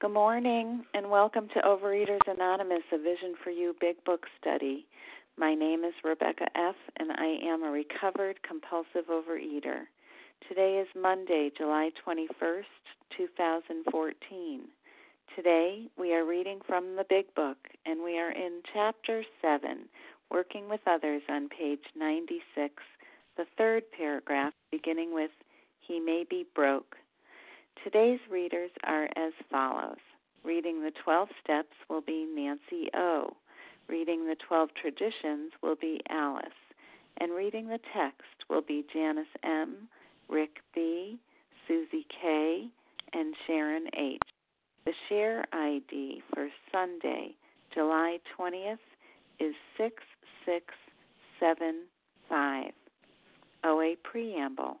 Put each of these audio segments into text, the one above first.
Good morning, and welcome to Overeaters Anonymous, a Vision for You Big Book Study. My name is Rebecca F., and I am a recovered compulsive overeater. Today is Monday, July 21st, 2014. Today we are reading from the Big Book, and we are in Chapter 7, Working with Others, on page 96, the third paragraph, beginning with He May Be Broke. Today's readers are as follows. Reading the 12 steps will be Nancy O. Reading the 12 traditions will be Alice. And reading the text will be Janice M., Rick B., Susie K., and Sharon H. The share ID for Sunday, July 20th is 6675. OA Preamble.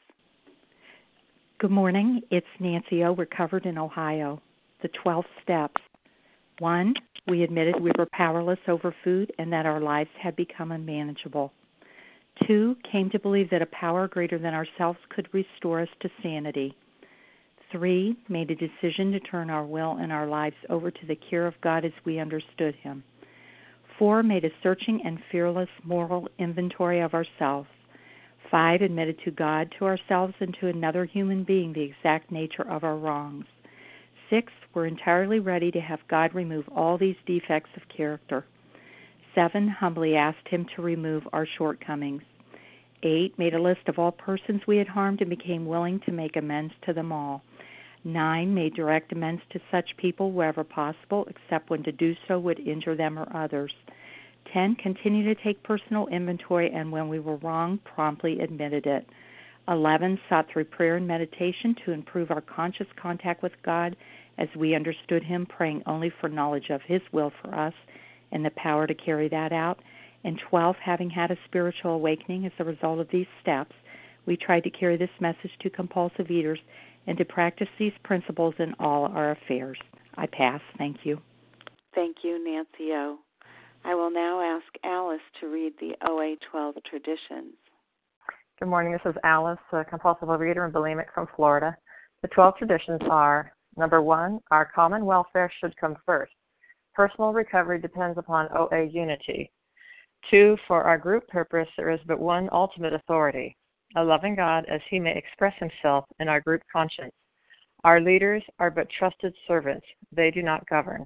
Good morning. It's Nancy O. Recovered in Ohio. The 12 steps. One, we admitted we were powerless over food and that our lives had become unmanageable. Two, came to believe that a power greater than ourselves could restore us to sanity. Three, made a decision to turn our will and our lives over to the care of God as we understood Him. Four, made a searching and fearless moral inventory of ourselves. Five, admitted to God, to ourselves, and to another human being the exact nature of our wrongs. Six, were entirely ready to have God remove all these defects of character. Seven, humbly asked Him to remove our shortcomings. Eight, made a list of all persons we had harmed and became willing to make amends to them all. Nine, made direct amends to such people wherever possible, except when to do so would injure them or others. 10. Continue to take personal inventory and when we were wrong, promptly admitted it. 11. Sought through prayer and meditation to improve our conscious contact with God as we understood Him, praying only for knowledge of His will for us and the power to carry that out. And 12. Having had a spiritual awakening as a result of these steps, we tried to carry this message to compulsive eaters and to practice these principles in all our affairs. I pass. Thank you. Thank you, Nancy O. I will now ask Alice to read the OA 12 traditions. Good morning. This is Alice, a compulsive reader and bulimic from Florida. The 12 traditions are number one, our common welfare should come first. Personal recovery depends upon OA unity. Two, for our group purpose, there is but one ultimate authority a loving God as he may express himself in our group conscience. Our leaders are but trusted servants, they do not govern.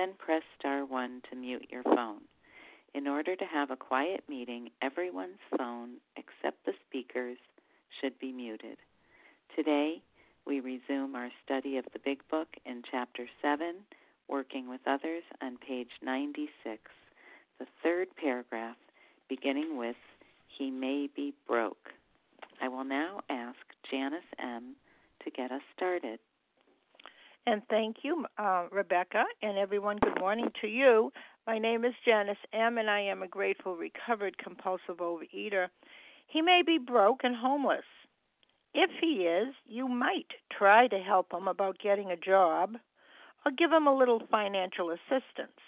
then press star 1 to mute your phone. In order to have a quiet meeting, everyone's phone, except the speaker's, should be muted. Today, we resume our study of the Big Book in Chapter 7, Working with Others, on page 96, the third paragraph, beginning with He may be broke. I will now ask Janice M. to get us started. And thank you, uh, Rebecca, and everyone. Good morning to you. My name is Janice M., and I am a grateful, recovered, compulsive overeater. He may be broke and homeless. If he is, you might try to help him about getting a job or give him a little financial assistance.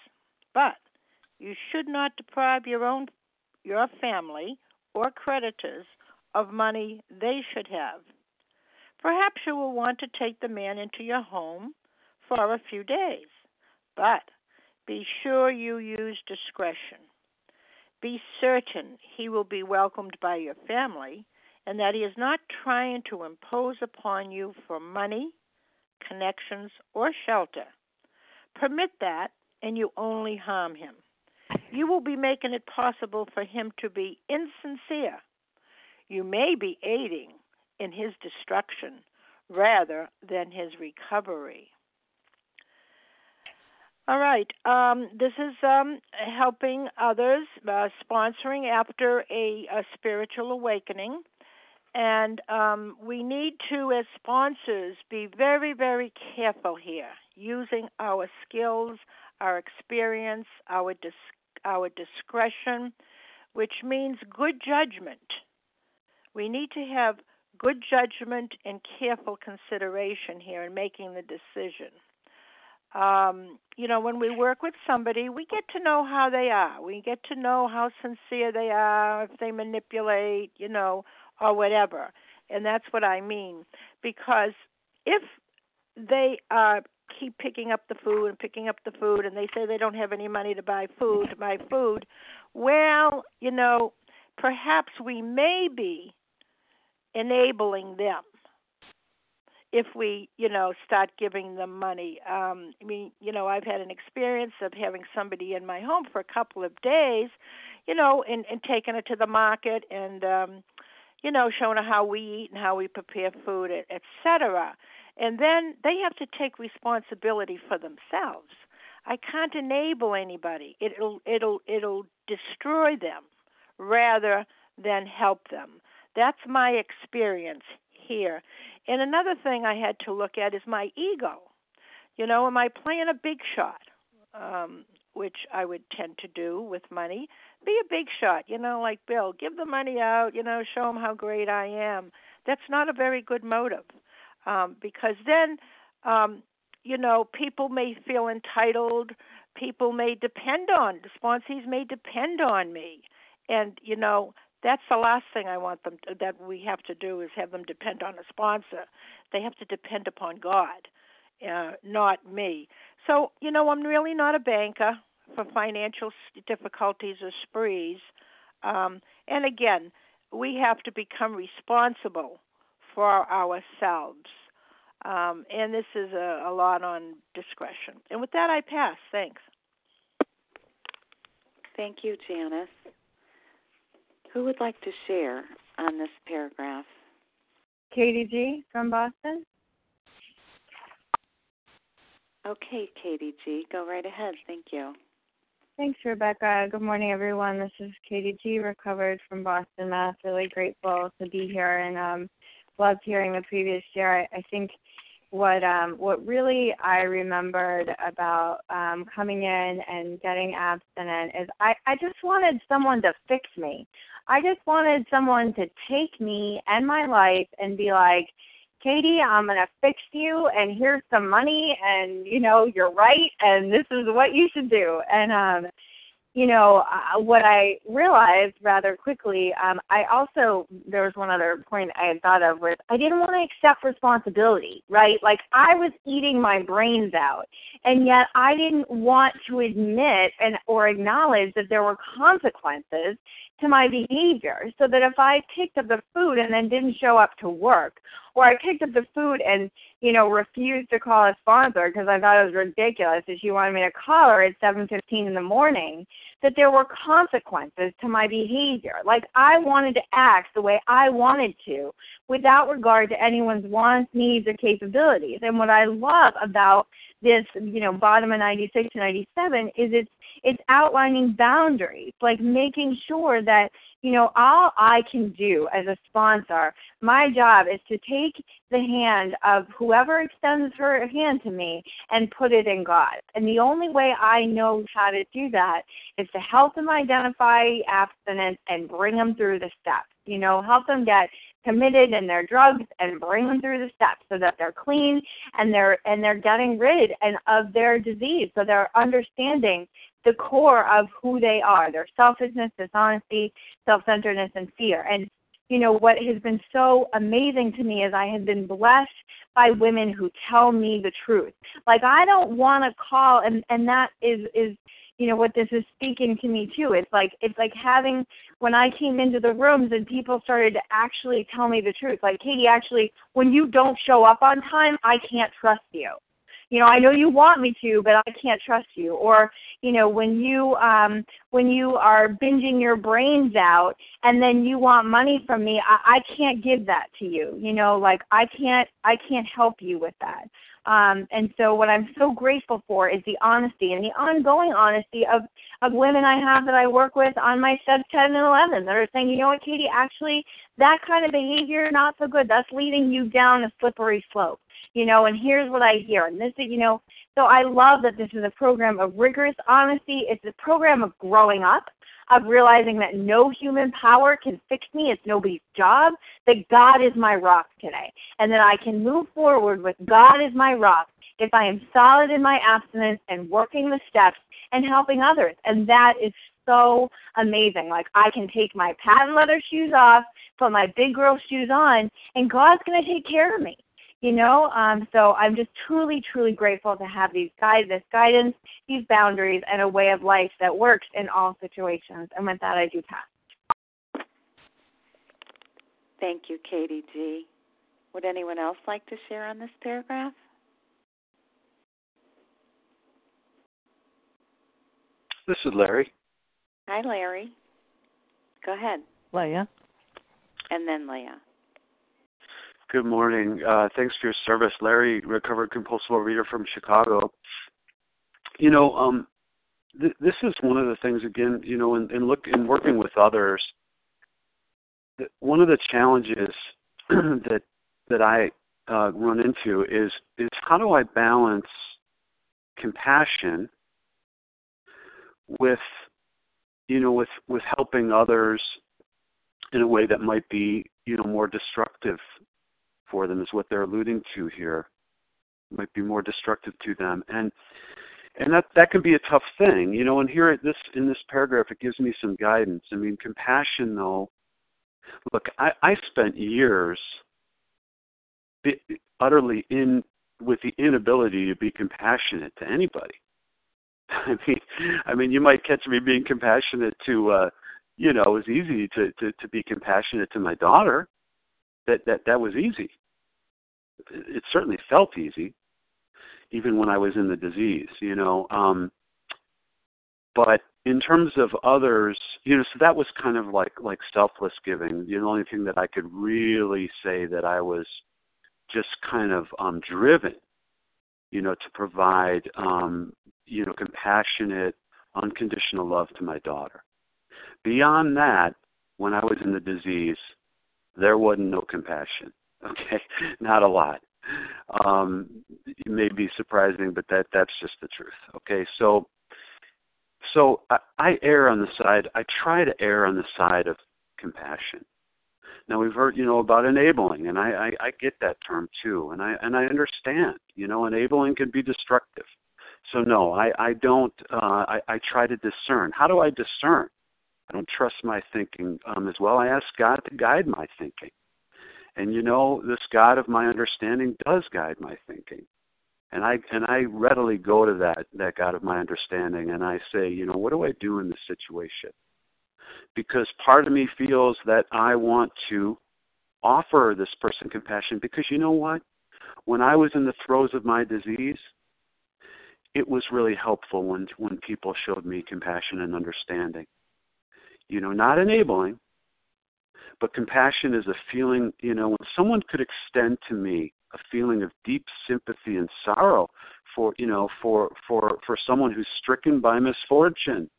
But you should not deprive your own your family or creditors of money they should have. Perhaps you will want to take the man into your home for a few days, but be sure you use discretion. Be certain he will be welcomed by your family and that he is not trying to impose upon you for money, connections, or shelter. Permit that, and you only harm him. You will be making it possible for him to be insincere. You may be aiding in his destruction rather than his recovery. All right. Um, this is um, helping others, uh, sponsoring after a, a, spiritual awakening. And um, we need to, as sponsors, be very, very careful here, using our skills, our experience, our dis- our discretion, which means good judgment. We need to have good judgment and careful consideration here in making the decision. Um, you know, when we work with somebody, we get to know how they are. We get to know how sincere they are, if they manipulate, you know, or whatever. And that's what I mean. Because if they uh, keep picking up the food and picking up the food, and they say they don't have any money to buy food, to buy food, well, you know, perhaps we may be enabling them if we, you know, start giving them money. Um, I mean, you know, I've had an experience of having somebody in my home for a couple of days, you know, and, and taking it to the market and um you know, showing her how we eat and how we prepare food, et cetera And then they have to take responsibility for themselves. I can't enable anybody. It'll it'll it'll destroy them rather than help them. That's my experience here. And another thing I had to look at is my ego. You know, am I playing a big shot? Um, which I would tend to do with money be a big shot, you know, like Bill. Give the money out, you know, show them how great I am. That's not a very good motive, um, because then, um, you know, people may feel entitled. People may depend on the sponsees may depend on me, and you know that's the last thing I want them to, that we have to do is have them depend on a sponsor. They have to depend upon God, uh, not me. So you know, I'm really not a banker for financial difficulties or sprees. Um, and again, we have to become responsible for ourselves. Um, and this is a, a lot on discretion. And with that, I pass. Thanks. Thank you, Janice. Who would like to share on this paragraph? Katie G. from Boston. Okay, Katie G., go right ahead. Thank you. Thanks, Rebecca. Good morning, everyone. This is Katie G., recovered from Boston, Mass. Really grateful to be here and um, loved hearing the previous share. I, I think what um, what really I remembered about um, coming in and getting abstinent is I, I just wanted someone to fix me. I just wanted someone to take me and my life and be like, Katie, I'm to fix you, and here's some money, and you know you're right, and this is what you should do. And um, you know uh, what I realized rather quickly. Um, I also there was one other point I had thought of was I didn't want to accept responsibility, right? Like I was eating my brains out, and yet I didn't want to admit and or acknowledge that there were consequences to my behavior so that if I picked up the food and then didn't show up to work, or I picked up the food and, you know, refused to call a sponsor because I thought it was ridiculous that she wanted me to call her at 7:15 in the morning, that there were consequences to my behavior. Like I wanted to act the way I wanted to without regard to anyone's wants, needs, or capabilities. And what I love about this, you know, bottom of 96 to 97 is it's it's outlining boundaries, like making sure that, you know, all I can do as a sponsor, my job is to take the hand of whoever extends her hand to me and put it in God. And the only way I know how to do that is to help them identify abstinence and bring them through the steps. You know, help them get committed in their drugs and bring them through the steps so that they're clean and they're and they're getting rid and of their disease so they're understanding the core of who they are their selfishness dishonesty self-centeredness and fear. And you know what has been so amazing to me is i have been blessed by women who tell me the truth. Like i don't want to call and and that is is you know what this is speaking to me too. It's like it's like having when i came into the rooms and people started to actually tell me the truth like katie actually when you don't show up on time i can't trust you you know i know you want me to but i can't trust you. Or you know when you um when you are binging your brains out and then you want money from me i i can't give that to you. You know like i can't i can't help you with that. Um and so what i'm so grateful for is the honesty and the ongoing honesty of of women i have that i work with on my steps 10 and 11 that are saying you know what katie actually that kind of behavior not so good. That's leading you down a slippery slope you know, and here's what I hear. And this, is, you know, so I love that this is a program of rigorous honesty. It's a program of growing up, of realizing that no human power can fix me. It's nobody's job. That God is my rock today. And that I can move forward with God is my rock if I am solid in my abstinence and working the steps and helping others. And that is so amazing. Like I can take my patent leather shoes off, put my big girl shoes on, and God's going to take care of me you know um, so i'm just truly truly grateful to have these guide this guidance these boundaries and a way of life that works in all situations. And with that i do pass. Thank you katie g. Would anyone else like to share on this paragraph? This is larry. Hi larry. Go ahead. Leah. And then leah Good morning. Uh, thanks for your service, Larry, recovered compulsive reader from Chicago. You know, um, th- this is one of the things again. You know, in, in look in working with others, th- one of the challenges that that I uh, run into is is how do I balance compassion with you know with with helping others in a way that might be you know more destructive for them is what they're alluding to here. It might be more destructive to them. And and that that can be a tough thing, you know. And here at this in this paragraph, it gives me some guidance. I mean, compassion, though. Look, I, I spent years utterly in with the inability to be compassionate to anybody. I mean, I mean, you might catch me being compassionate to, uh, you know, it was easy to, to to be compassionate to my daughter. That that that was easy. It certainly felt easy, even when I was in the disease, you know. Um, but in terms of others, you know, so that was kind of like like selfless giving. The only thing that I could really say that I was just kind of um, driven, you know, to provide, um, you know, compassionate, unconditional love to my daughter. Beyond that, when I was in the disease, there wasn't no compassion. Okay, not a lot. Um, it may be surprising, but that that's just the truth. Okay, so so I, I err on the side. I try to err on the side of compassion. Now we've heard, you know, about enabling, and I, I, I get that term too, and I and I understand. You know, enabling can be destructive. So no, I, I don't. Uh, I, I try to discern. How do I discern? I don't trust my thinking um, as well. I ask God to guide my thinking, and you know, this God of my understanding does guide my thinking, and I and I readily go to that that God of my understanding, and I say, you know, what do I do in this situation? because part of me feels that I want to offer this person compassion because you know what? When I was in the throes of my disease, it was really helpful when when people showed me compassion and understanding. You know, not enabling, but compassion is a feeling, you know, when someone could extend to me a feeling of deep sympathy and sorrow for, you know, for for for someone who's stricken by misfortune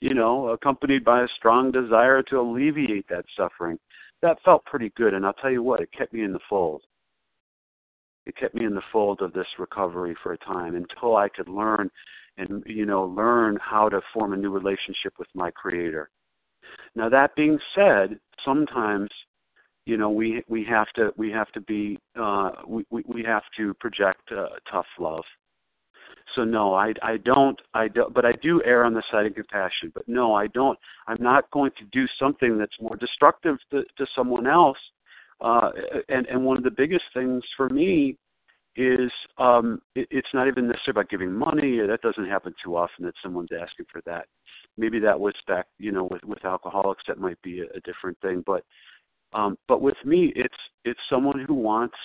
you know, accompanied by a strong desire to alleviate that suffering. That felt pretty good, and I'll tell you what, it kept me in the fold. It kept me in the fold of this recovery for a time until I could learn and you know learn how to form a new relationship with my creator. Now that being said, sometimes you know we we have to we have to be uh we we have to project uh, tough love so no, I I don't I don't but I do err on the side of compassion. But no, I don't. I'm not going to do something that's more destructive to, to someone else. Uh, and and one of the biggest things for me is um, it, it's not even necessarily about giving money. That doesn't happen too often that someone's asking for that. Maybe that was back, you know, with with alcoholics that might be a, a different thing. But um, but with me, it's it's someone who wants.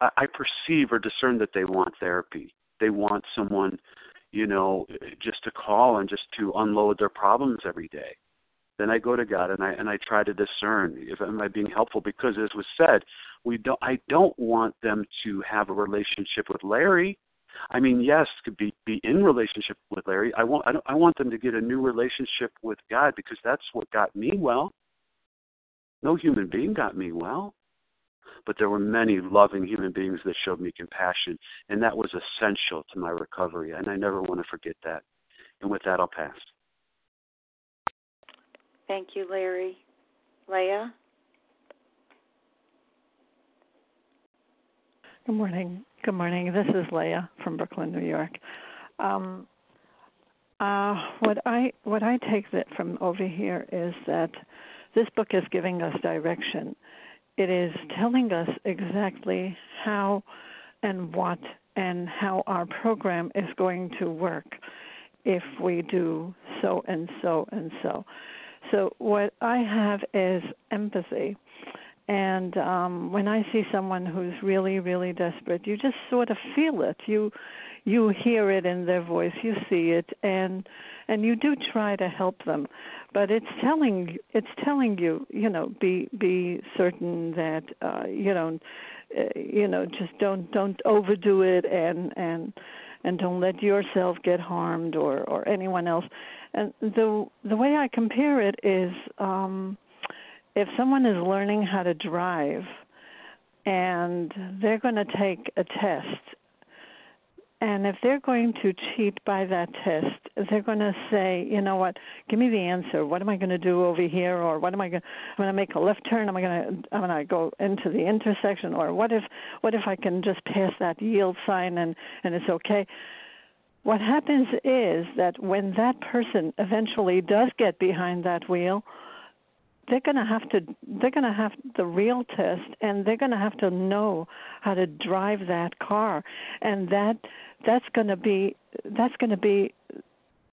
I, I perceive or discern that they want therapy they want someone, you know, just to call and just to unload their problems every day. Then I go to God and I and I try to discern if am I being helpful because as was said, we don't I don't want them to have a relationship with Larry. I mean, yes, could be be in relationship with Larry. I want I, don't, I want them to get a new relationship with God because that's what got me well. No human being got me well but there were many loving human beings that showed me compassion, and that was essential to my recovery, and I never want to forget that. And with that, I'll pass. Thank you, Larry. Leah? Good morning. Good morning. This is Leah from Brooklyn, New York. Um, uh, what I what I take that from over here is that this book is giving us direction it is telling us exactly how and what and how our program is going to work if we do so and so and so. So, what I have is empathy. And um, when I see someone who's really, really desperate, you just sort of feel it. You you hear it in their voice, you see it, and and you do try to help them but it's telling it's telling you you know be be certain that uh you know uh, you know just don't don't overdo it and and and don't let yourself get harmed or or anyone else and the the way i compare it is um if someone is learning how to drive and they're going to take a test and if they're going to cheat by that test, they're going to say, you know what, give me the answer. What am I going to do over here? Or what am I going to, I'm going to make a left turn. Am I going to, I'm going to go into the intersection? Or what if, what if I can just pass that yield sign and, and it's okay? what happens is that when that person eventually does get behind that wheel, they're going to have to they're going to have the real test and they're going to have to know how to drive that car. And that that's going to be that's going to be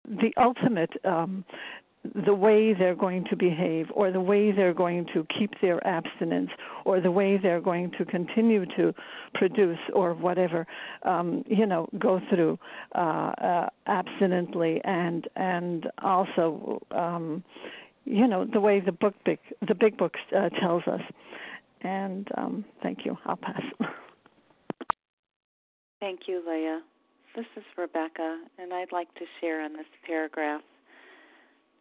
the ultimate um the way they're going to behave or the way they're going to keep their abstinence or the way they're going to continue to produce or whatever um you know go through uh, uh abstinently and and also um you know the way the book big the big book uh, tells us. And um thank you. I'll pass. Thank you leah. This is rebecca and i'd like to share on this paragraph.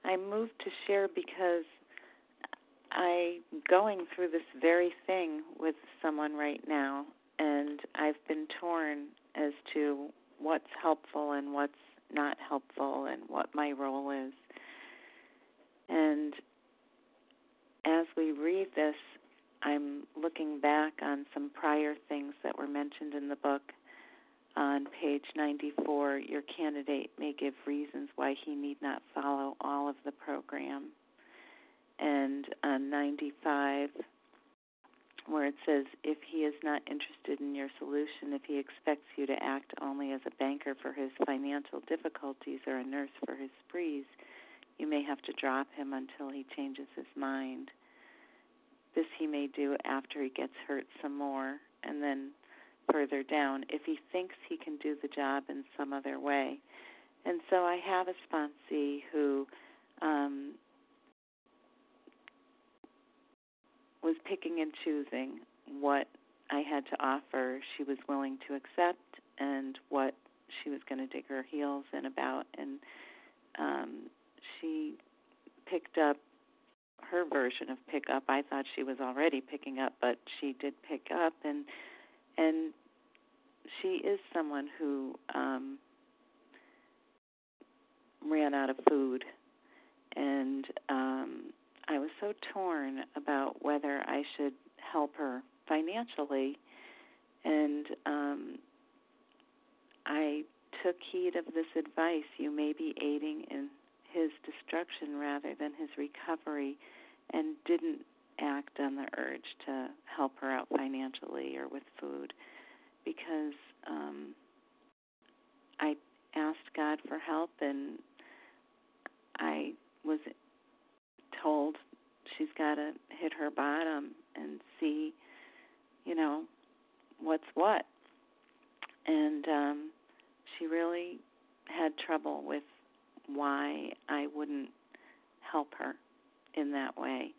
I moved to share because i'm going through this very thing with someone right now and i've been torn as to what's helpful and what's not helpful and what my role is and as we read this, I'm looking back on some prior things that were mentioned in the book. On page 94, your candidate may give reasons why he need not follow all of the program. And on 95, where it says, if he is not interested in your solution, if he expects you to act only as a banker for his financial difficulties or a nurse for his sprees, you may have to drop him until he changes his mind. This he may do after he gets hurt some more, and then further down if he thinks he can do the job in some other way. And so I have a sponsee who um, was picking and choosing what I had to offer. She was willing to accept, and what she was going to dig her heels in about. And um, she picked up her version of pick up. I thought she was already picking up, but she did pick up and and she is someone who um ran out of food and um I was so torn about whether I should help her financially and um I took heed of this advice you may be aiding in his destruction rather than his recovery and didn't act on the urge to help her out financially or with food because um I asked God for help and I was told she's got to hit her bottom and see you know what's what. And um she really had trouble with why I wouldn't help her in that way.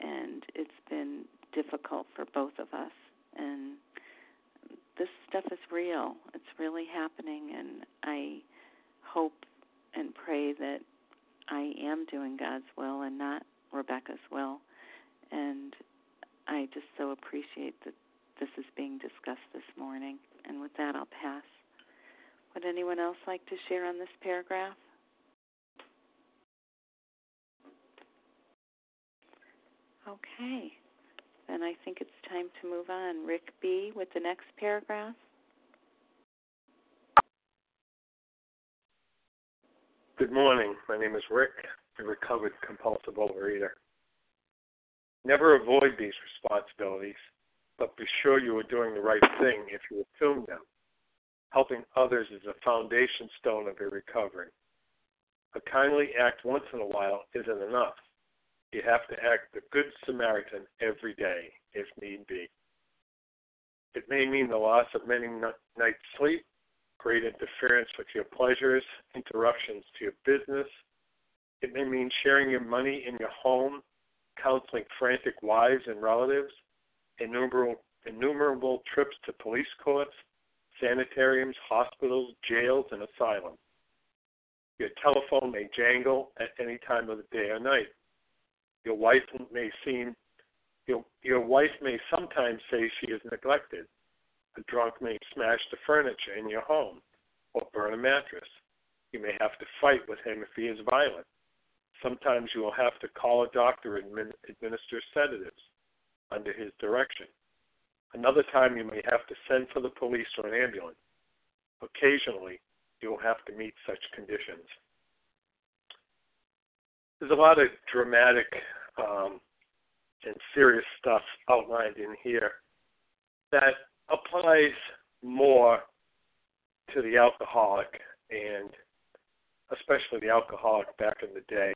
And it's been difficult for both of us. And this stuff is real. It's really happening. And I hope and pray that I am doing God's will and not Rebecca's will. And I just so appreciate that this is being discussed this morning. And with that, I'll pass. Would anyone else like to share on this paragraph? Okay. Then I think it's time to move on. Rick B. with the next paragraph. Good morning. My name is Rick, a recovered compulsive overeater. Never avoid these responsibilities, but be sure you are doing the right thing if you assume them. Helping others is a foundation stone of your recovery. A kindly act once in a while isn't enough. You have to act the Good Samaritan every day, if need be. It may mean the loss of many nights' sleep, great interference with your pleasures, interruptions to your business. It may mean sharing your money in your home, counseling frantic wives and relatives, innumerable, innumerable trips to police courts, sanitariums, hospitals, jails, and asylums. Your telephone may jangle at any time of the day or night. Your wife may seem your your wife may sometimes say she is neglected. A drunk may smash the furniture in your home or burn a mattress. You may have to fight with him if he is violent. Sometimes you will have to call a doctor and administer sedatives under his direction. Another time you may have to send for the police or an ambulance. Occasionally, you will have to meet such conditions. There's a lot of dramatic um, and serious stuff outlined in here that applies more to the alcoholic and especially the alcoholic back in the day.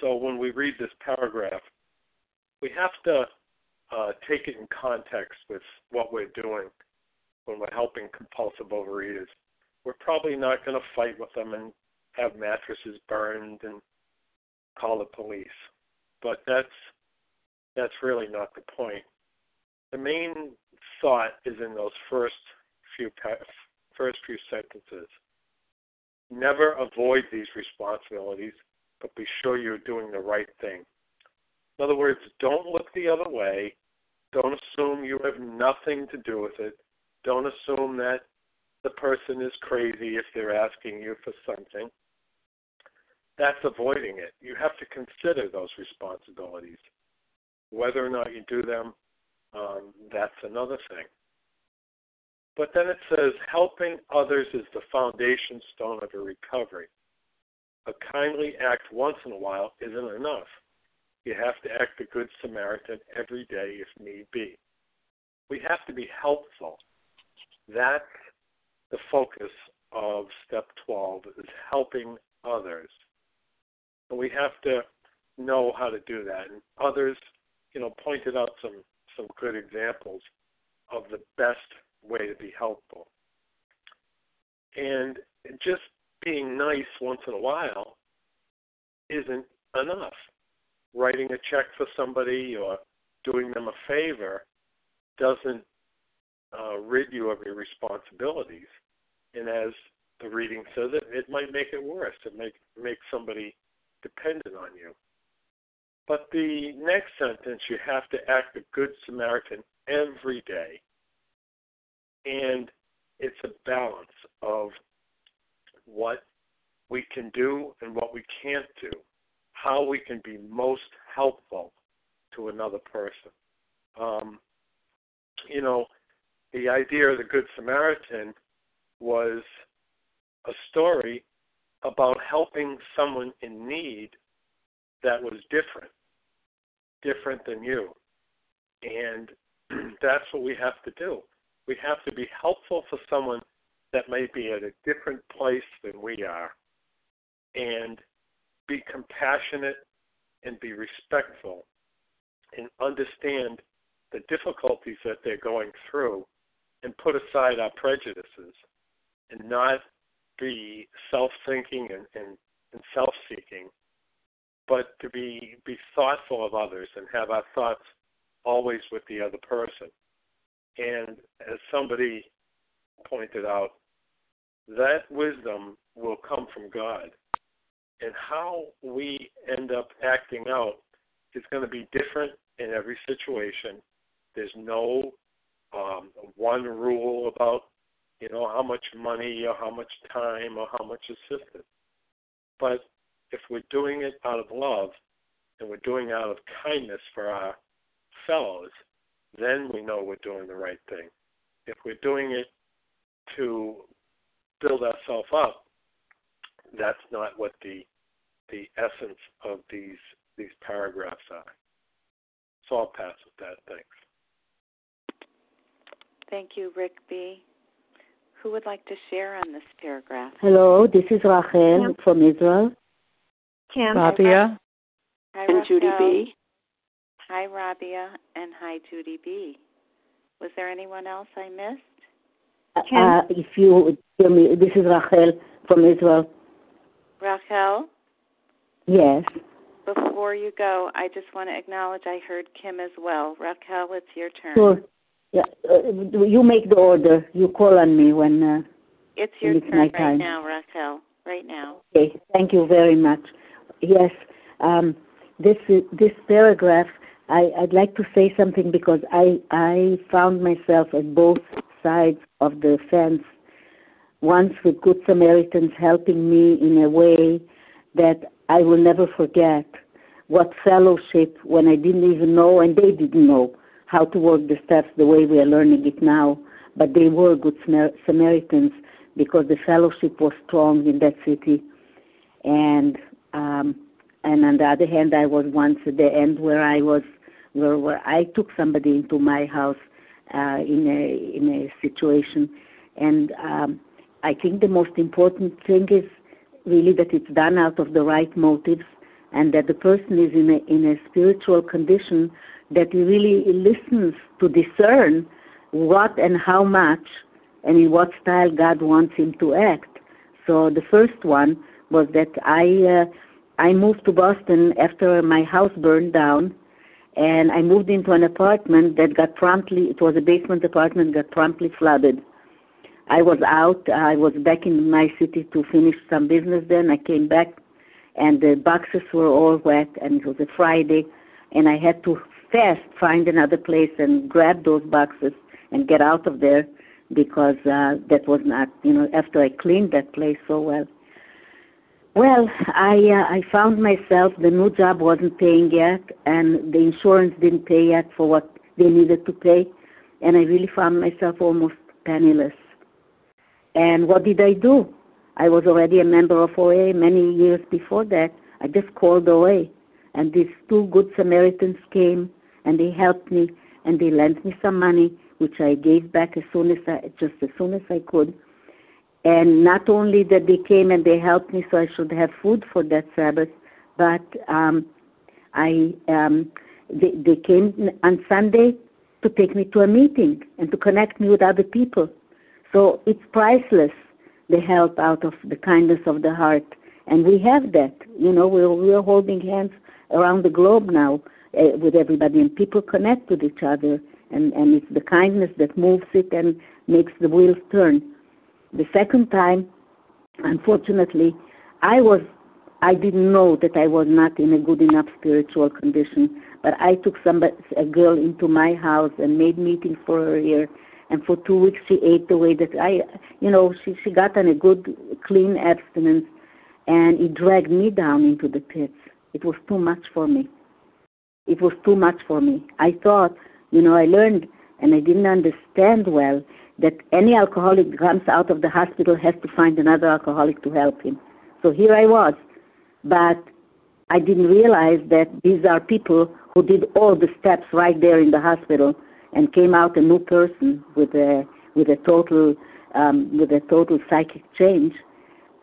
So when we read this paragraph, we have to uh, take it in context with what we're doing when we're helping compulsive overeaters. We're probably not going to fight with them and have mattresses burned and call the police, but that's that's really not the point. The main thought is in those first few first few sentences. Never avoid these responsibilities, but be sure you're doing the right thing. In other words, don't look the other way. Don't assume you have nothing to do with it. Don't assume that the person is crazy if they're asking you for something. That's avoiding it. You have to consider those responsibilities. Whether or not you do them, um, that's another thing. But then it says, helping others is the foundation stone of a recovery. A kindly act once in a while isn't enough. You have to act the Good Samaritan every day if need be. We have to be helpful. That's the focus of step 12 is helping others. And we have to know how to do that. And others, you know, pointed out some some good examples of the best way to be helpful. And just being nice once in a while isn't enough. Writing a check for somebody or doing them a favor doesn't uh, rid you of your responsibilities. And as the reading says, it, it might make it worse. It make make somebody dependent on you. But the next sentence, you have to act a good Samaritan every day. And it's a balance of what we can do and what we can't do, how we can be most helpful to another person. Um, you know, the idea of the Good Samaritan was a story about helping someone in need that was different, different than you. And that's what we have to do. We have to be helpful for someone that may be at a different place than we are and be compassionate and be respectful and understand the difficulties that they're going through and put aside our prejudices and not be self-thinking and, and, and self-seeking, but to be be thoughtful of others and have our thoughts always with the other person. And as somebody pointed out, that wisdom will come from God. And how we end up acting out is going to be different in every situation. There's no um, one rule about you know, how much money or how much time or how much assistance. But if we're doing it out of love and we're doing it out of kindness for our fellows, then we know we're doing the right thing. If we're doing it to build ourselves up, that's not what the the essence of these these paragraphs are. So I'll pass with that. Thanks. Thank you, Rick B. Who would like to share on this paragraph? Hello, this is Rachel Kim. from Israel. Kim. Rabia. Hi, and Judy B. Hi, Rabia, and hi, Judy B. Was there anyone else I missed? Uh, uh if you hear me, this is Rachel from Israel. Rachel? Yes. Before you go, I just want to acknowledge I heard Kim as well. Rachel, it's your turn. Sure. Yeah, uh, you make the order. You call on me when. Uh, it's your it's turn my right time. now, Raquel. Right now. Okay. Thank you very much. Yes. Um, this this paragraph, I, I'd like to say something because I I found myself at both sides of the fence. Once with Good Samaritans helping me in a way that I will never forget. What fellowship when I didn't even know and they didn't know how to work the steps the way we are learning it now, but they were good Samaritans because the fellowship was strong in that city, and um, and on the other hand, I was once at the end where I was where where I took somebody into my house uh, in a in a situation, and um, I think the most important thing is really that it's done out of the right motives, and that the person is in a in a spiritual condition that he really listens to discern what and how much and in what style God wants him to act. So the first one was that I uh, I moved to Boston after my house burned down, and I moved into an apartment that got promptly it was a basement apartment got promptly flooded. I was out. I was back in my city to finish some business. Then I came back, and the boxes were all wet, and it was a Friday, and I had to fast find another place and grab those boxes and get out of there because uh, that was not, you know, after I cleaned that place so well. Well, I uh, I found myself the new job wasn't paying yet, and the insurance didn't pay yet for what they needed to pay, and I really found myself almost penniless. And what did I do? I was already a member of OA many years before that. I just called OA, and these two good Samaritans came and they helped me and they lent me some money which I gave back as soon as I just as soon as I could. And not only that they came and they helped me so I should have food for that Sabbath, but um, I um, they, they came on Sunday to take me to a meeting and to connect me with other people. So it's priceless the help out of the kindness of the heart, and we have that. You know, we're we're holding hands around the globe now uh, with everybody, and people connect with each other and and it's the kindness that moves it and makes the wheels turn. The second time, unfortunately, I was I didn't know that I was not in a good enough spiritual condition, but I took somebody a girl into my house and made meetings for her here. And for two weeks she ate the way that I, you know, she she got on a good clean abstinence, and it dragged me down into the pits. It was too much for me. It was too much for me. I thought you know, I learned and I didn't understand well that any alcoholic comes out of the hospital has to find another alcoholic to help him. So here I was, but I didn't realize that these are people who did all the steps right there in the hospital and came out a new person with a with a total um, with a total psychic change.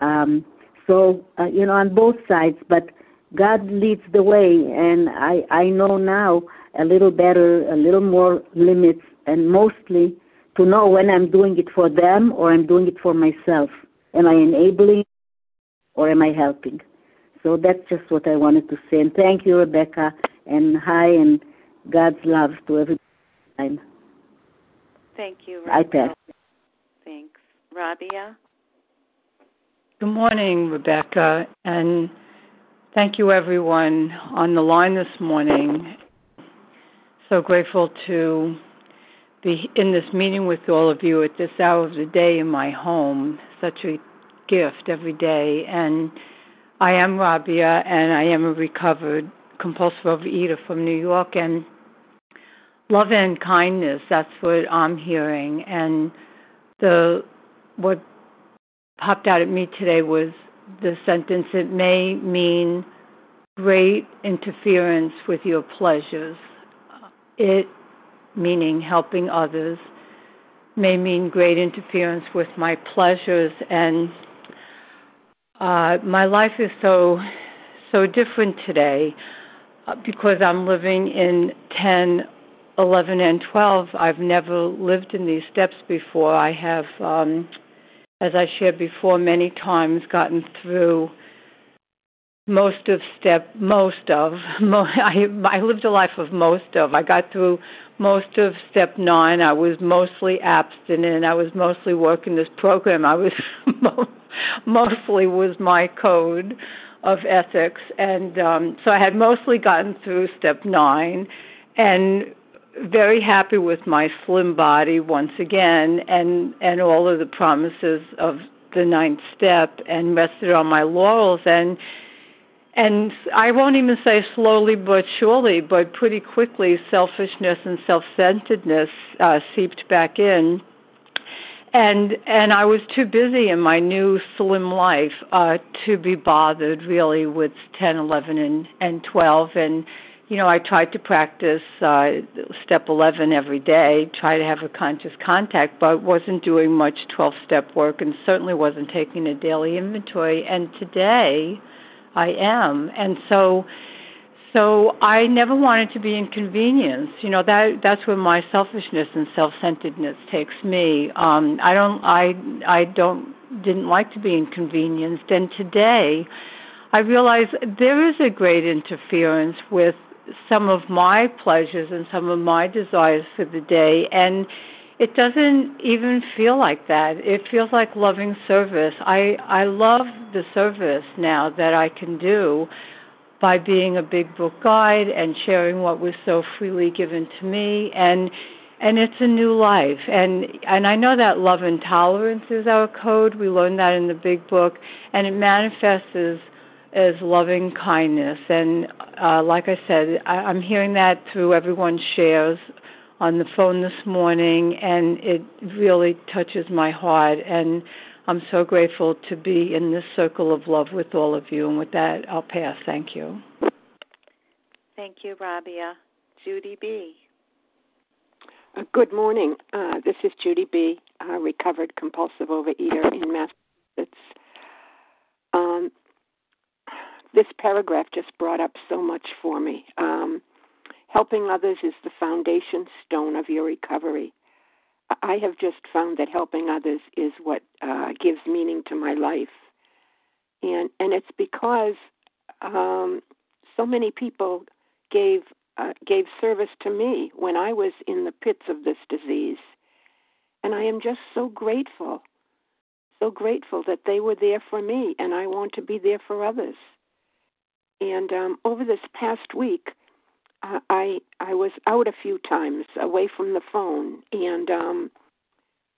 Um, so uh, you know, on both sides, but God leads the way, and I I know now a little better, a little more limits, and mostly to know when I'm doing it for them or I'm doing it for myself. Am I enabling or am I helping? So that's just what I wanted to say. And thank you, Rebecca, and hi, and God's love to everybody. Thank you. I pass. Thanks. Rabia? Good morning, Rebecca, and thank you, everyone on the line this morning so grateful to be in this meeting with all of you at this hour of the day in my home. Such a gift every day. And I am Rabia, and I am a recovered compulsive overeater from New York. And love and kindness, that's what I'm hearing. And the what popped out at me today was the sentence it may mean great interference with your pleasures it, meaning helping others, may mean great interference with my pleasures and uh, my life is so so different today uh, because I'm living in 10, 11, and 12. I've never lived in these steps before. I have, um, as I shared before, many times gotten through most of step most of mo- I I lived a life of most of. I got through most of step 9 I was mostly abstinent. I was mostly working this program. I was mostly was my code of ethics. And um so I had mostly gotten through step 9 and very happy with my slim body once again and and all of the promises of the ninth step and rested on my laurels and and I won't even say slowly but surely, but pretty quickly, selfishness and self centeredness uh, seeped back in. and and I was too busy in my new slim life uh to be bothered really with 10, 11 and and 12 and you know, I tried to practice uh step 11 every day, try to have a conscious contact, but wasn't doing much 12 step work and certainly wasn't taking a daily inventory and today I am. And so so I never wanted to be inconvenienced. You know that that's where my selfishness and self-centeredness takes me. Um, I don't I I don't didn't like to be inconvenienced, and today I realize there is a great interference with some of my pleasures and some of my desires for the day, and it doesn't even feel like that. It feels like loving service. I I love the service now that I can do by being a big book guide and sharing what was so freely given to me and and it's a new life and and I know that love and tolerance is our code we learned that in the big book and it manifests as as loving kindness and uh like I said I, I'm hearing that through everyone's shares on the phone this morning and it really touches my heart and I'm so grateful to be in this circle of love with all of you. And with that, I'll pass. Thank you. Thank you, Rabia. Judy B. Uh, good morning. Uh, this is Judy B., a recovered compulsive overeater in Massachusetts. Um, this paragraph just brought up so much for me. Um, helping others is the foundation stone of your recovery. I have just found that helping others is what uh, gives meaning to my life, and and it's because um, so many people gave uh, gave service to me when I was in the pits of this disease, and I am just so grateful, so grateful that they were there for me, and I want to be there for others. And um, over this past week, I I was out a few times away from the phone, and um,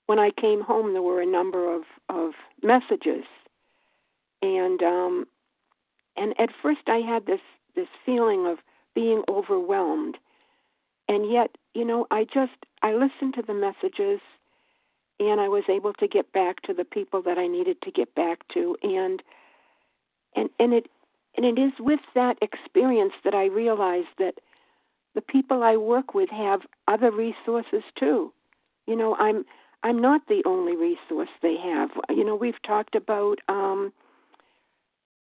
when I came home, there were a number of of messages, and um, and at first I had this this feeling of being overwhelmed, and yet you know I just I listened to the messages, and I was able to get back to the people that I needed to get back to, and and and it and it is with that experience that I realized that the people I work with have other resources too. You know, I'm I'm not the only resource they have. You know, we've talked about um,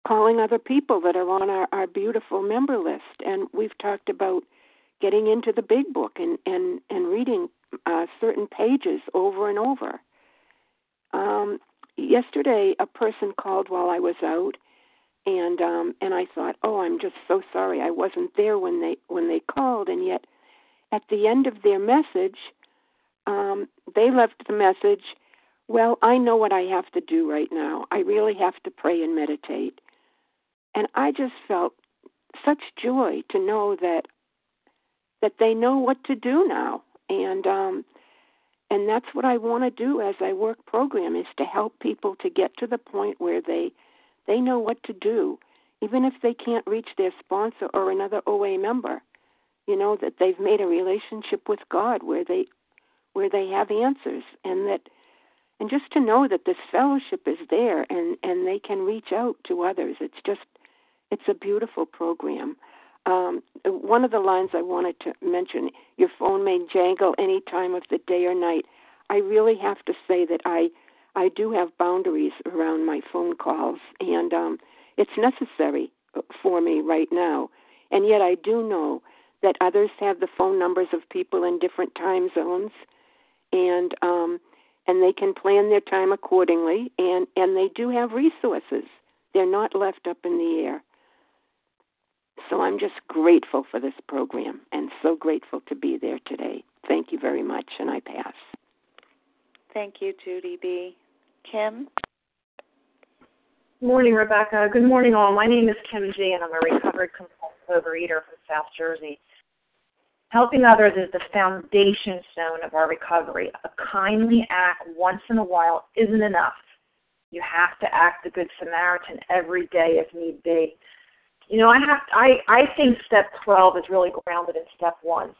calling other people that are on our, our beautiful member list, and we've talked about getting into the big book and and and reading uh, certain pages over and over. Um, yesterday, a person called while I was out, and um and I thought, "Oh, I'm just so sorry I wasn't there when they when they called." And yet at the end of their message, um they left the message, "Well, I know what I have to do right now. I really have to pray and meditate." And I just felt such joy to know that that they know what to do now. And um and that's what I want to do as I work program is to help people to get to the point where they they know what to do, even if they can't reach their sponsor or another OA member. You know that they've made a relationship with God where they where they have answers and that and just to know that this fellowship is there and and they can reach out to others. It's just it's a beautiful program. Um, one of the lines I wanted to mention: your phone may jangle any time of the day or night. I really have to say that I I do have boundaries around my phone calls, and um, it's necessary for me right now. And yet, I do know that others have the phone numbers of people in different time zones, and um, and they can plan their time accordingly. And and they do have resources; they're not left up in the air. So I'm just grateful for this program, and so grateful to be there today. Thank you very much, and I pass. Thank you, Judy B. Kim? Morning, Rebecca. Good morning, all. My name is Kim G, and I'm a recovered compulsive overeater from South Jersey. Helping others is the foundation stone of our recovery. A kindly act once in a while isn't enough. You have to act the good Samaritan every day if need be. You know, I have I I think step 12 is really grounded in step 1.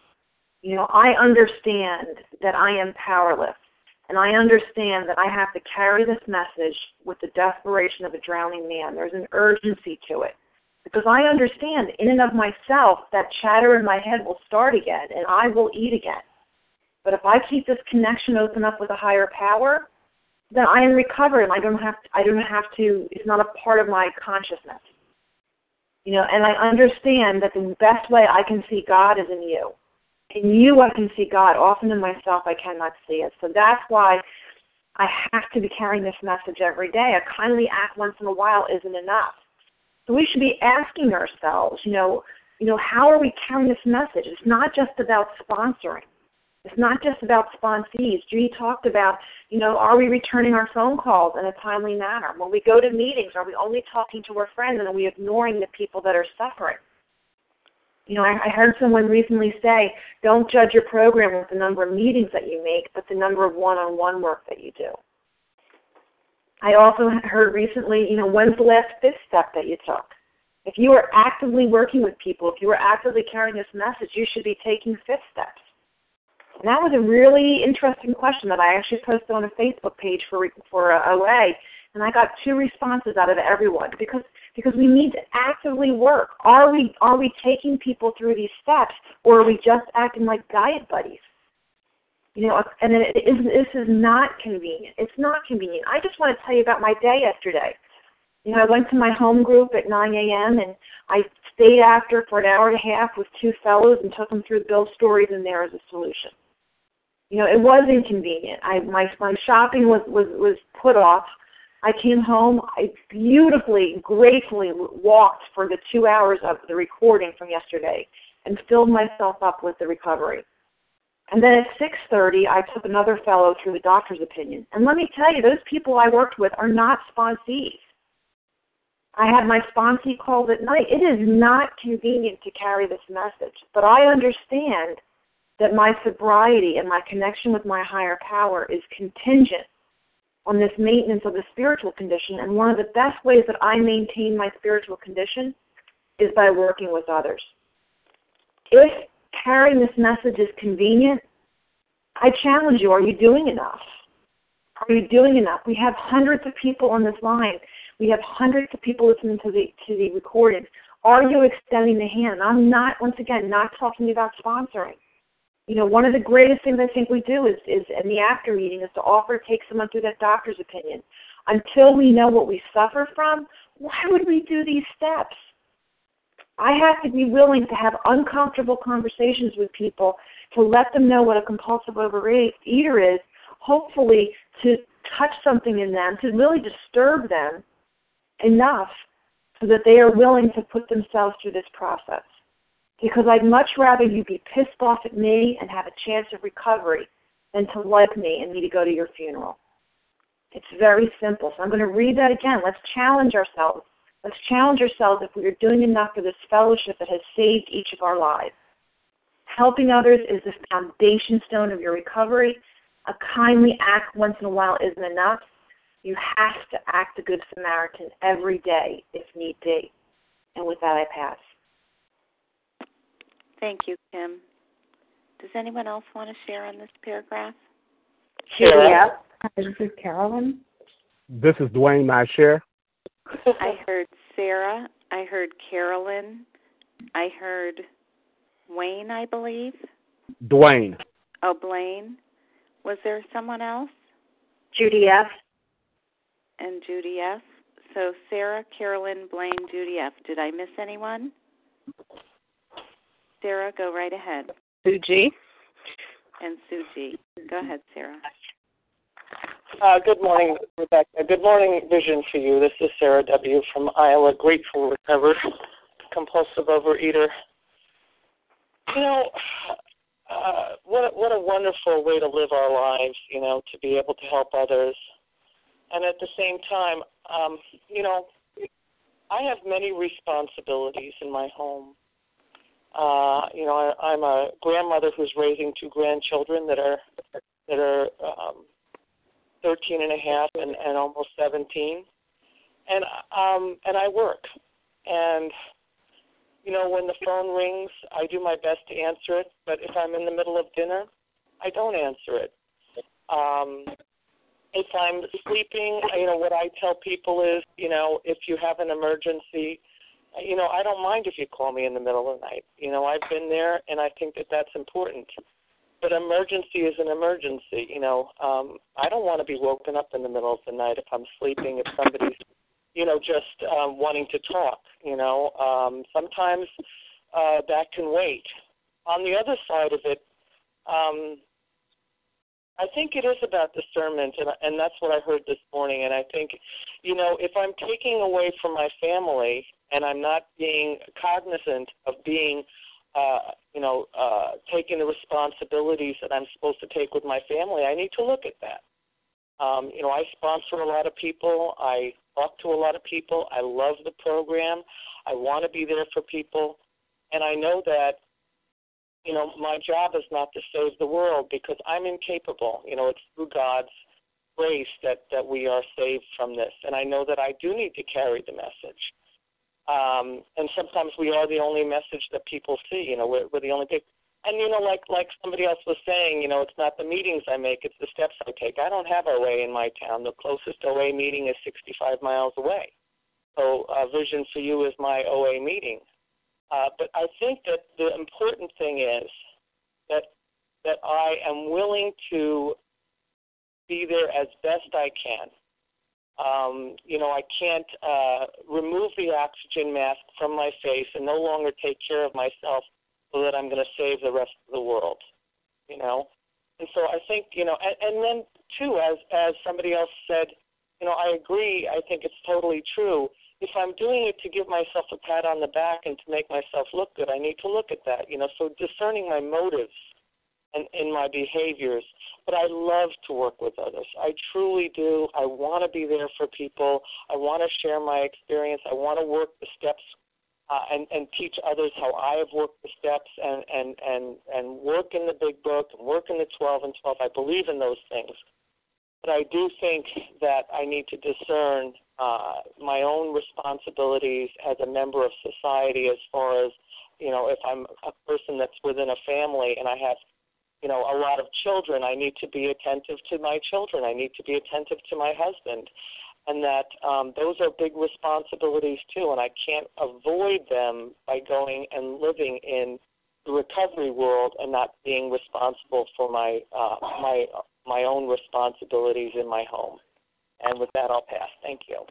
You know, I understand that I am powerless And I understand that I have to carry this message with the desperation of a drowning man. There's an urgency to it. Because I understand in and of myself that chatter in my head will start again and I will eat again. But if I keep this connection open up with a higher power, then I am recovered and I don't have to, I don't have to it's not a part of my consciousness. You know, and I understand that the best way I can see God is in you. In you I can see God. Often in myself I cannot see it. So that's why I have to be carrying this message every day. A kindly act once in a while isn't enough. So we should be asking ourselves, you know, you know, how are we carrying this message? It's not just about sponsoring. It's not just about sponsees. Judy talked about, you know, are we returning our phone calls in a timely manner? When we go to meetings, are we only talking to our friends and are we ignoring the people that are suffering? You know, I, I heard someone recently say, don't judge your program with the number of meetings that you make, but the number of one-on-one work that you do. I also heard recently, you know, when's the last fifth step that you took? If you are actively working with people, if you are actively carrying this message, you should be taking fifth steps. And that was a really interesting question that I actually posted on a Facebook page for for uh, OA, and I got two responses out of everyone because because we need to actively work. Are we are we taking people through these steps, or are we just acting like diet buddies? You know, and it is, this is not convenient. It's not convenient. I just want to tell you about my day yesterday. You know, I went to my home group at 9 a.m. and I stayed after for an hour and a half with two fellows and took them through Bill's stories and there as a solution you know, it was inconvenient. I my my shopping was was was put off. I came home. I beautifully, gratefully walked for the two hours of the recording from yesterday, and filled myself up with the recovery. And then at 6:30, I took another fellow through the doctor's opinion. And let me tell you, those people I worked with are not sponsees. I had my sponsee calls at night. It is not convenient to carry this message, but I understand that my sobriety and my connection with my higher power is contingent on this maintenance of the spiritual condition. And one of the best ways that I maintain my spiritual condition is by working with others. If carrying this message is convenient, I challenge you are you doing enough? Are you doing enough? We have hundreds of people on this line. We have hundreds of people listening to the to the recordings. Are you extending the hand? I'm not once again not talking about sponsoring you know, one of the greatest things I think we do is, is in the after meeting is to offer to take someone through that doctor's opinion. Until we know what we suffer from, why would we do these steps? I have to be willing to have uncomfortable conversations with people to let them know what a compulsive overeater is, hopefully to touch something in them, to really disturb them enough so that they are willing to put themselves through this process because I'd much rather you be pissed off at me and have a chance of recovery than to like me and me to go to your funeral. It's very simple. So I'm going to read that again. Let's challenge ourselves. Let's challenge ourselves if we are doing enough for this fellowship that has saved each of our lives. Helping others is the foundation stone of your recovery. A kindly act once in a while isn't enough. You have to act the Good Samaritan every day if need be. And with that, I pass. Thank you, Kim. Does anyone else want to share on this paragraph? Sure. Yeah. This is Carolyn. This is Dwayne. I share. I heard Sarah. I heard Carolyn. I heard Wayne, I believe. Dwayne. Oh, Blaine. Was there someone else? Judy F. And Judy F. So Sarah, Carolyn, Blaine, Judy F. Did I miss anyone? Sarah, go right ahead. Sue G. And Sue G. Go ahead, Sarah. Uh, good morning, Rebecca. Good morning, Vision for you. This is Sarah W. from Iowa, grateful recovered compulsive overeater. You know, uh, what a, what a wonderful way to live our lives. You know, to be able to help others, and at the same time, um, you know, I have many responsibilities in my home. Uh, you know, I, I'm a grandmother who's raising two grandchildren that are that are um, 13 and a half and, and almost 17, and um, and I work, and you know when the phone rings, I do my best to answer it. But if I'm in the middle of dinner, I don't answer it. Um, if I'm sleeping, you know, what I tell people is, you know, if you have an emergency, you know, I don't mind if you call me in the middle of the night. You know, I've been there, and I think that that's important. But emergency is an emergency. You know, um, I don't want to be woken up in the middle of the night if I'm sleeping. If somebody's, you know, just um, wanting to talk. You know, um, sometimes uh, that can wait. On the other side of it, um, I think it is about discernment, and and that's what I heard this morning. And I think, you know, if I'm taking away from my family and I'm not being cognizant of being, uh, you know, uh, taking the responsibilities that I'm supposed to take with my family, I need to look at that. Um, you know, I sponsor a lot of people. I talk to a lot of people. I love the program. I want to be there for people, and I know that you know, my job is not to save the world because I'm incapable. You know, it's through God's grace that that we are saved from this, and I know that I do need to carry the message. Um, and sometimes we are the only message that people see. You know, we're, we're the only people. And you know, like like somebody else was saying, you know, it's not the meetings I make; it's the steps I take. I don't have OA in my town. The closest OA meeting is 65 miles away. So, uh, Vision for You is my OA meeting. Uh, but I think that the important thing is that that I am willing to be there as best I can. Um, you know, I can't uh, remove the oxygen mask from my face and no longer take care of myself so that I'm going to save the rest of the world. You know, and so I think you know, and, and then too, as as somebody else said, you know, I agree. I think it's totally true if I'm doing it to give myself a pat on the back and to make myself look good, I need to look at that. You know, so discerning my motives and in my behaviors. But I love to work with others. I truly do. I want to be there for people. I want to share my experience. I want to work the steps uh, and and teach others how I have worked the steps and and and and work in the big book and work in the 12 and 12. I believe in those things. But I do think that I need to discern uh, my own responsibilities as a member of society as far as, you know, if I'm a person that's within a family and I have, you know, a lot of children, I need to be attentive to my children. I need to be attentive to my husband. And that um, those are big responsibilities too, and I can't avoid them by going and living in the recovery world and not being responsible for my uh, my my own responsibilities in my home. And with that, I'll pass. Thank you.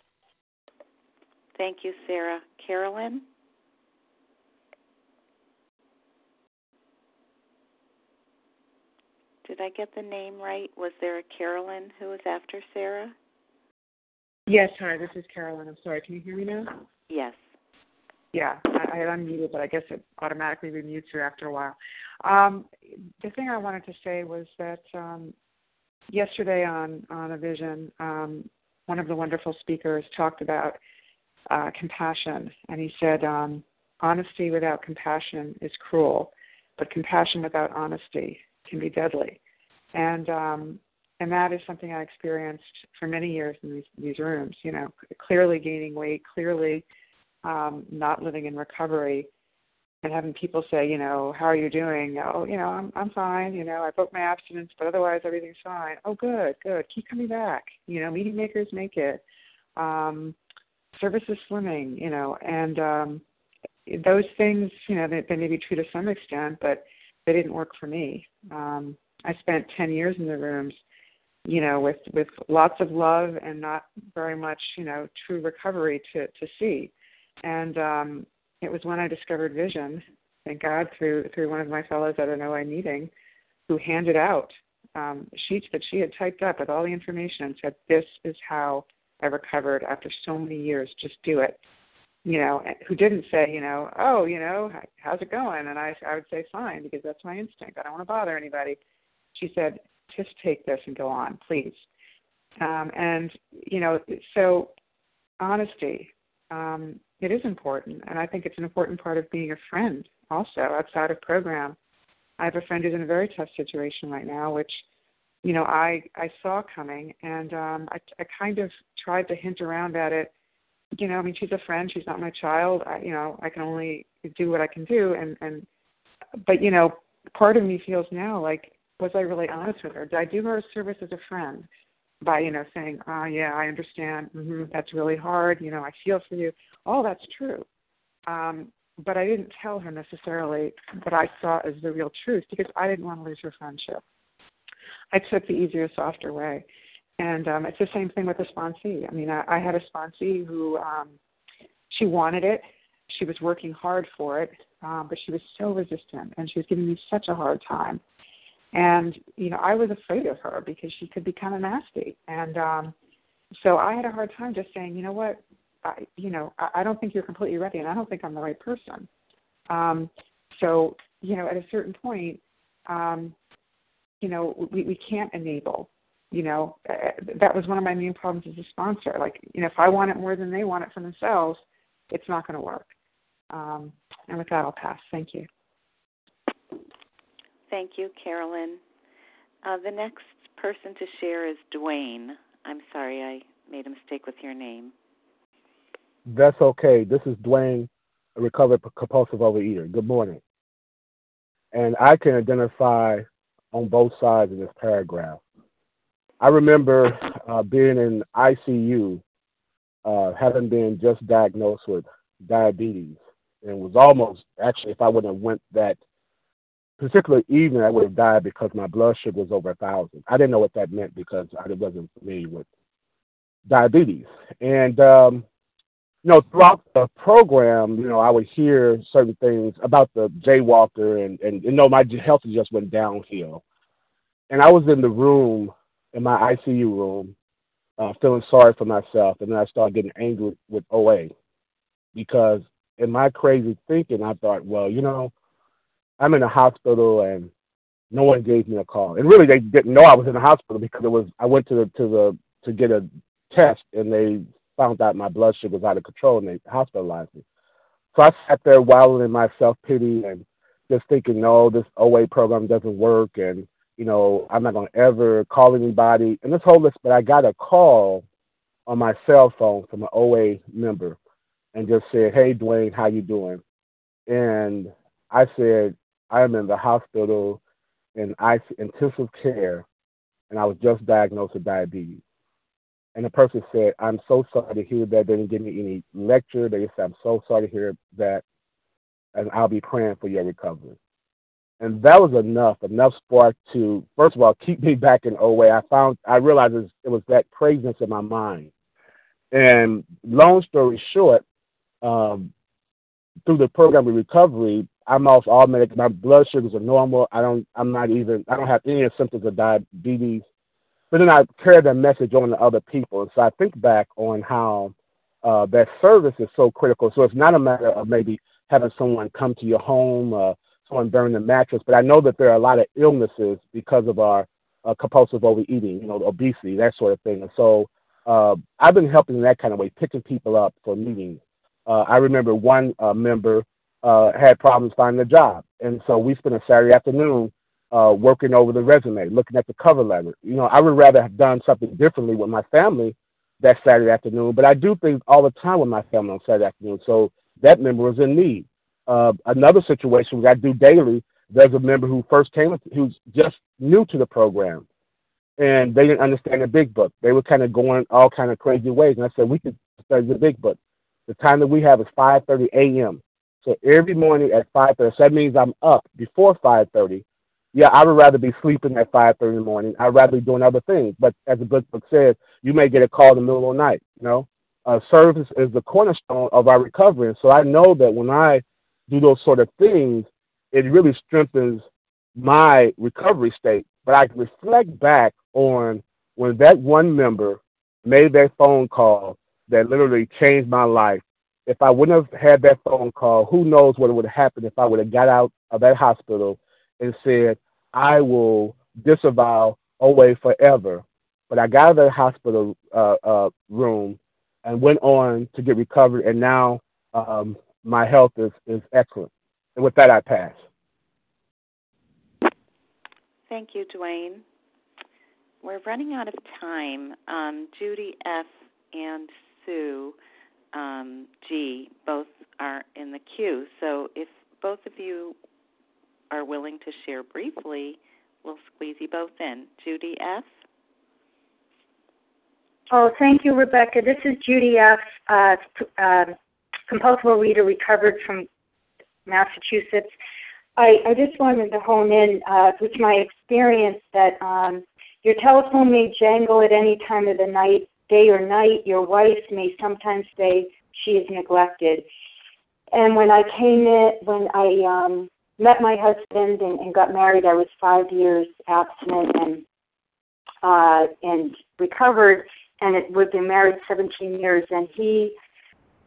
Thank you, Sarah. Carolyn? Did I get the name right? Was there a Carolyn who was after Sarah? Yes, hi, this is Carolyn. I'm sorry, can you hear me now? Yes. Yeah, I, I had unmuted, but I guess it automatically remutes you after a while. Um, the thing I wanted to say was that um, yesterday on on a vision, um, one of the wonderful speakers talked about uh, compassion, and he said, um, "Honesty without compassion is cruel, but compassion without honesty can be deadly." And um, and that is something I experienced for many years in these these rooms. You know, clearly gaining weight, clearly um, not living in recovery, and having people say, you know, how are you doing? Oh, you know, I'm I'm fine. You know, I broke my abstinence, but otherwise everything's fine. Oh, good, good. Keep coming back. You know, meeting makers make it. Um, service is. You know, and um, those things, you know, they, they may be true to some extent, but they didn't work for me. Um, I spent ten years in the rooms, you know, with with lots of love and not very much, you know, true recovery to to see. And um, it was when I discovered vision, thank God, through through one of my fellows at an OA meeting, who handed out um, sheets that she had typed up with all the information and said, "This is how I recovered after so many years. Just do it." You know, who didn't say, you know, oh, you know, how's it going? And I I would say fine because that's my instinct. I don't want to bother anybody. She said, just take this and go on, please. Um, and you know, so honesty. Um, it is important, and I think it's an important part of being a friend also outside of program. I have a friend who's in a very tough situation right now, which you know I I saw coming, and um, I, I kind of tried to hint around at it. You know, I mean, she's a friend. She's not my child. I, you know, I can only do what I can do, and and but you know, part of me feels now like was I really honest with her? Did I do her a service as a friend by, you know, saying, "Oh yeah, I understand. Mm-hmm, that's really hard. You know, I feel for you." All that's true. Um, but I didn't tell her necessarily what I saw as the real truth because I didn't want to lose her friendship. I took the easier, softer way. And um, it's the same thing with the sponsee. I mean, I, I had a sponsee who um, she wanted it. She was working hard for it, um, but she was so resistant, and she was giving me such a hard time. And you know, I was afraid of her because she could be kind of nasty. And um, so I had a hard time just saying, you know what, I, you know, I, I don't think you're completely ready, and I don't think I'm the right person. Um, so you know, at a certain point, um, you know, we, we can't enable. You know, uh, that was one of my main problems as a sponsor. Like, you know, if I want it more than they want it for themselves, it's not going to work. Um, and with that, I'll pass. Thank you. Thank you, Carolyn. Uh, the next person to share is Dwayne. I'm sorry, I made a mistake with your name. That's okay. This is Dwayne, a recovered compulsive overeater. Good morning. And I can identify on both sides of this paragraph. I remember uh, being in ICU, uh, having been just diagnosed with diabetes, and was almost actually, if I wouldn't have went that particular evening, I would have died because my blood sugar was over a thousand. I didn't know what that meant because I wasn't familiar with diabetes, and um, you know, throughout the program, you know, I would hear certain things about the jaywalker, and and you know, my health just went downhill. And I was in the room, in my ICU room, uh, feeling sorry for myself, and then I started getting angry with OA because in my crazy thinking, I thought, well, you know, I'm in a hospital and no one gave me a call. And really, they didn't know I was in the hospital because it was I went to the to the to get a test, and they found out my blood sugar was out of control and they hospitalized me. So I sat there wallowing in my self pity and just thinking, no, this OA program doesn't work and you know, I'm not gonna ever call anybody and this whole list but I got a call on my cell phone from an OA member and just said, Hey Dwayne, how you doing? And I said, I am in the hospital in intensive care and I was just diagnosed with diabetes. And the person said, I'm so sorry to hear that. They didn't give me any lecture. They just said, I'm so sorry to hear that. And I'll be praying for your recovery. And that was enough, enough spark to, first of all, keep me back in OA. I found, I realized it was that craziness in my mind. And long story short, um, through the program of recovery, I'm off all medic. My blood sugars are normal. I don't. I'm not even. I don't have any symptoms of diabetes but then I carry that message on to other people. And so I think back on how uh, that service is so critical. So it's not a matter of maybe having someone come to your home, uh, someone burn the mattress, but I know that there are a lot of illnesses because of our uh, compulsive overeating, you know, obesity, that sort of thing. And so uh, I've been helping in that kind of way, picking people up for meetings. Uh, I remember one uh, member uh, had problems finding a job, and so we spent a Saturday afternoon uh, working over the resume, looking at the cover letter. You know, I would rather have done something differently with my family that Saturday afternoon, but I do things all the time with my family on Saturday afternoon. So that member was in need. Uh, another situation which I do daily, there's a member who first came, who's just new to the program, and they didn't understand the big book. They were kind of going all kind of crazy ways, and I said we could study the big book. The time that we have is 5:30 a.m. So every morning at 5:30, so that means I'm up before 5:30 yeah, I would rather be sleeping at five thirty in the morning. I'd rather be doing other things. But as the good book says, you may get a call in the middle of the night. You know, uh, service is the cornerstone of our recovery. So I know that when I do those sort of things, it really strengthens my recovery state. But I can reflect back on when that one member made that phone call that literally changed my life. If I wouldn't have had that phone call, who knows what would have happened if I would have got out of that hospital and said, I will disavow OA forever. But I got out of the hospital uh, uh, room and went on to get recovered, and now um, my health is, is excellent. And with that, I pass. Thank you, Dwayne. We're running out of time. Um, Judy F. and Sue um, G. both are in the queue. So if both of you are willing to share briefly, we'll squeeze you both in. Judy F. Oh, thank you, Rebecca. This is Judy F. Uh, uh, compulsive reader recovered from Massachusetts. I, I just wanted to hone in uh, with my experience that um, your telephone may jangle at any time of the night, day or night. Your wife may sometimes say she is neglected. And when I came in, when I um, met my husband and, and got married, I was five years abstinent and uh, and recovered, and it, we've been married 17 years. And he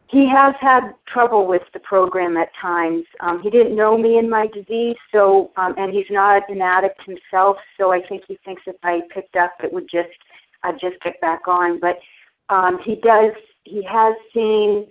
he has had trouble with the program at times. Um, he didn't know me in my disease, so um, and he's not an addict himself. So I think he thinks if I picked up, it would just I'd just get back on. But um, he does. He has seen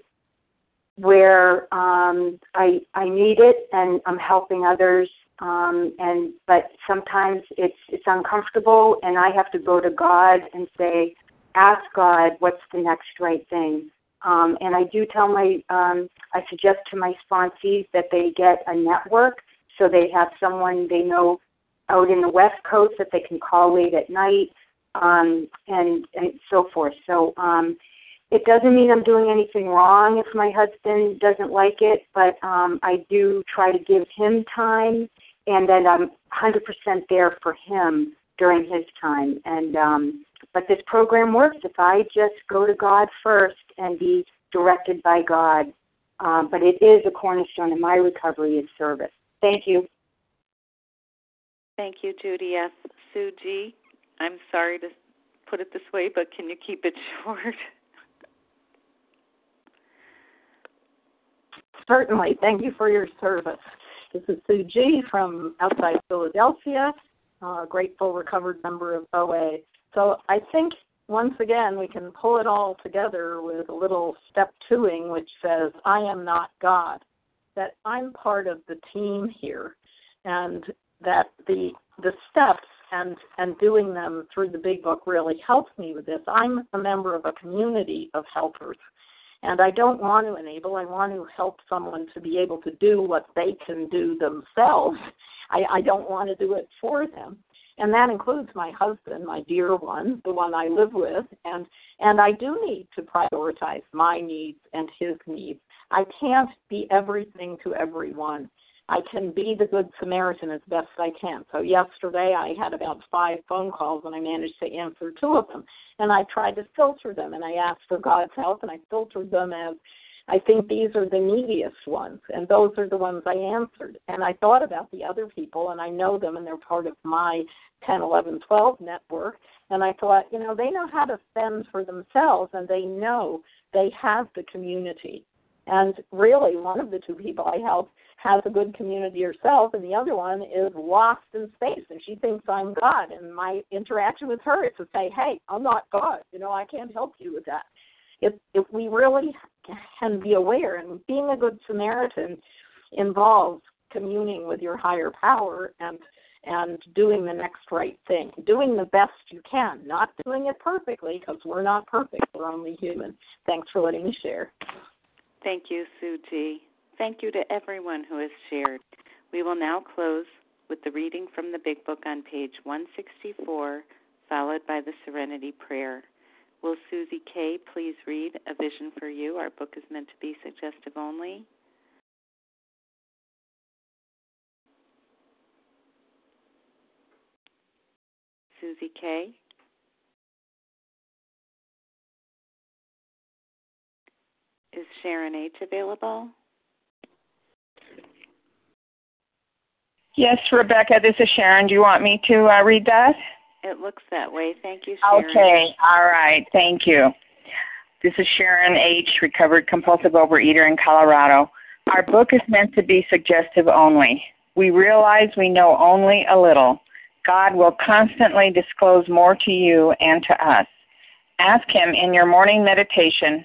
where um, I I need it and I'm helping others. Um, and but sometimes it's it's uncomfortable, and I have to go to God and say, ask God what's the next right thing. Um, and I do tell my, um, I suggest to my sponsees that they get a network so they have someone they know out in the West Coast that they can call late at night um, and, and so forth. So um, it doesn't mean I'm doing anything wrong if my husband doesn't like it, but um, I do try to give him time and then I'm 100% there for him during his time. And um, but this program works if I just go to God first and be directed by God. Um, but it is a cornerstone in my recovery and service. Thank you. Thank you, Judy S. Sue G. I'm sorry to put it this way, but can you keep it short? Certainly. Thank you for your service. This is Sue G. from outside Philadelphia, a grateful recovered member of OA. So I think once again we can pull it all together with a little step twoing which says, I am not God. That I'm part of the team here and that the the steps and and doing them through the big book really helps me with this. I'm a member of a community of helpers. And I don't want to enable, I want to help someone to be able to do what they can do themselves. I, I don't want to do it for them and that includes my husband, my dear one, the one I live with, and and I do need to prioritize my needs and his needs. I can't be everything to everyone. I can be the good Samaritan as best I can. So yesterday I had about five phone calls and I managed to answer two of them. And I tried to filter them and I asked for God's help and I filtered them as I think these are the neediest ones, and those are the ones I answered. And I thought about the other people, and I know them, and they're part of my 10, 11, 12 network. And I thought, you know, they know how to fend for themselves, and they know they have the community. And really, one of the two people I help has a good community herself, and the other one is lost in space, and she thinks I'm God. And my interaction with her is to say, "Hey, I'm not God. You know, I can't help you with that." If if we really can be aware. And being a good Samaritan involves communing with your higher power and and doing the next right thing, doing the best you can, not doing it perfectly because we're not perfect, we're only human. Thanks for letting me share. Thank you, Sue G. Thank you to everyone who has shared. We will now close with the reading from the Big Book on page 164, followed by the Serenity Prayer. Will Susie K. please read A Vision for You? Our book is meant to be suggestive only. Susie K. Is Sharon H. available? Yes, Rebecca, this is Sharon. Do you want me to uh, read that? It looks that way. Thank you, Sharon. Okay, all right. Thank you. This is Sharon H., recovered compulsive overeater in Colorado. Our book is meant to be suggestive only. We realize we know only a little. God will constantly disclose more to you and to us. Ask Him in your morning meditation